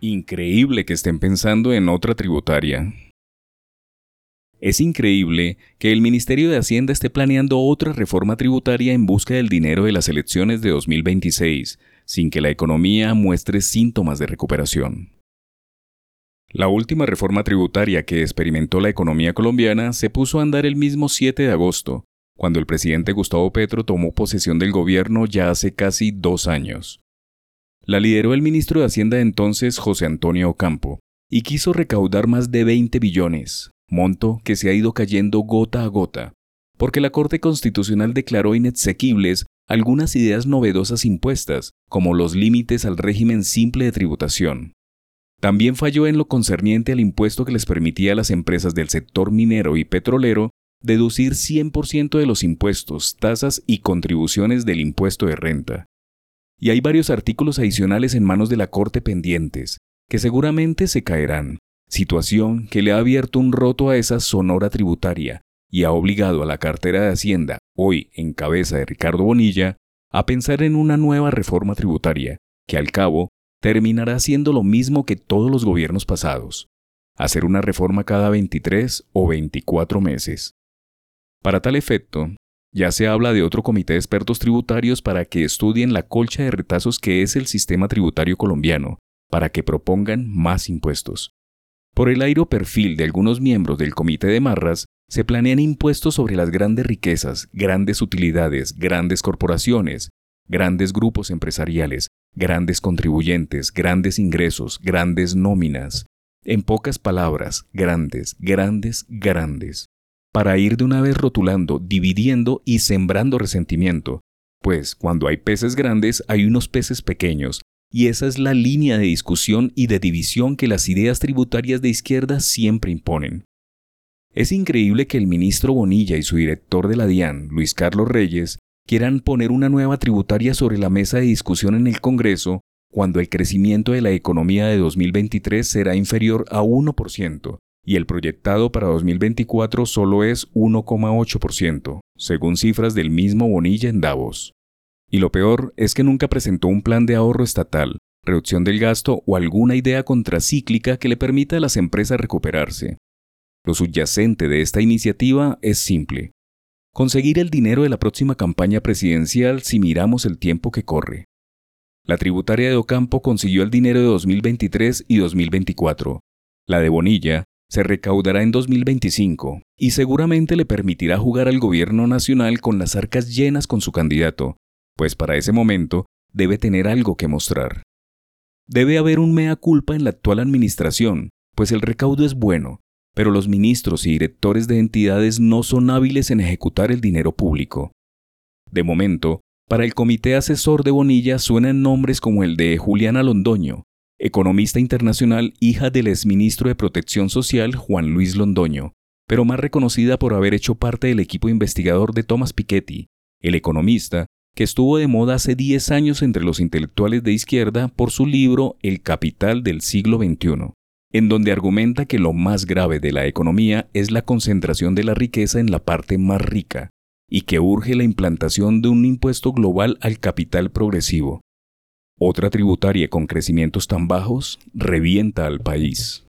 Increíble que estén pensando en otra tributaria. Es increíble que el Ministerio de Hacienda esté planeando otra reforma tributaria en busca del dinero de las elecciones de 2026, sin que la economía muestre síntomas de recuperación. La última reforma tributaria que experimentó la economía colombiana se puso a andar el mismo 7 de agosto, cuando el presidente Gustavo Petro tomó posesión del gobierno ya hace casi dos años. La lideró el ministro de Hacienda entonces, José Antonio Ocampo, y quiso recaudar más de 20 billones, monto que se ha ido cayendo gota a gota, porque la Corte Constitucional declaró inexequibles algunas ideas novedosas impuestas, como los límites al régimen simple de tributación. También falló en lo concerniente al impuesto que les permitía a las empresas del sector minero y petrolero deducir 100% de los impuestos, tasas y contribuciones del impuesto de renta y hay varios artículos adicionales en manos de la Corte pendientes, que seguramente se caerán, situación que le ha abierto un roto a esa sonora tributaria y ha obligado a la cartera de Hacienda, hoy en cabeza de Ricardo Bonilla, a pensar en una nueva reforma tributaria, que al cabo terminará siendo lo mismo que todos los gobiernos pasados, hacer una reforma cada 23 o 24 meses. Para tal efecto, ya se habla de otro comité de expertos tributarios para que estudien la colcha de retazos que es el sistema tributario colombiano, para que propongan más impuestos. Por el airo perfil de algunos miembros del comité de marras, se planean impuestos sobre las grandes riquezas, grandes utilidades, grandes corporaciones, grandes grupos empresariales, grandes contribuyentes, grandes ingresos, grandes nóminas. En pocas palabras, grandes, grandes, grandes para ir de una vez rotulando, dividiendo y sembrando resentimiento, pues cuando hay peces grandes hay unos peces pequeños, y esa es la línea de discusión y de división que las ideas tributarias de izquierda siempre imponen. Es increíble que el ministro Bonilla y su director de la DIAN, Luis Carlos Reyes, quieran poner una nueva tributaria sobre la mesa de discusión en el Congreso cuando el crecimiento de la economía de 2023 será inferior a 1%, y el proyectado para 2024 solo es 1,8%, según cifras del mismo Bonilla en Davos. Y lo peor es que nunca presentó un plan de ahorro estatal, reducción del gasto o alguna idea contracíclica que le permita a las empresas recuperarse. Lo subyacente de esta iniciativa es simple. Conseguir el dinero de la próxima campaña presidencial si miramos el tiempo que corre. La tributaria de Ocampo consiguió el dinero de 2023 y 2024. La de Bonilla se recaudará en 2025 y seguramente le permitirá jugar al gobierno nacional con las arcas llenas con su candidato, pues para ese momento debe tener algo que mostrar. Debe haber un mea culpa en la actual administración, pues el recaudo es bueno, pero los ministros y directores de entidades no son hábiles en ejecutar el dinero público. De momento, para el comité asesor de Bonilla suenan nombres como el de Juliana Londoño, economista internacional, hija del exministro de Protección Social Juan Luis Londoño, pero más reconocida por haber hecho parte del equipo investigador de Thomas Piketty, el economista que estuvo de moda hace 10 años entre los intelectuales de izquierda por su libro El capital del siglo XXI, en donde argumenta que lo más grave de la economía es la concentración de la riqueza en la parte más rica, y que urge la implantación de un impuesto global al capital progresivo, otra tributaria con crecimientos tan bajos revienta al país.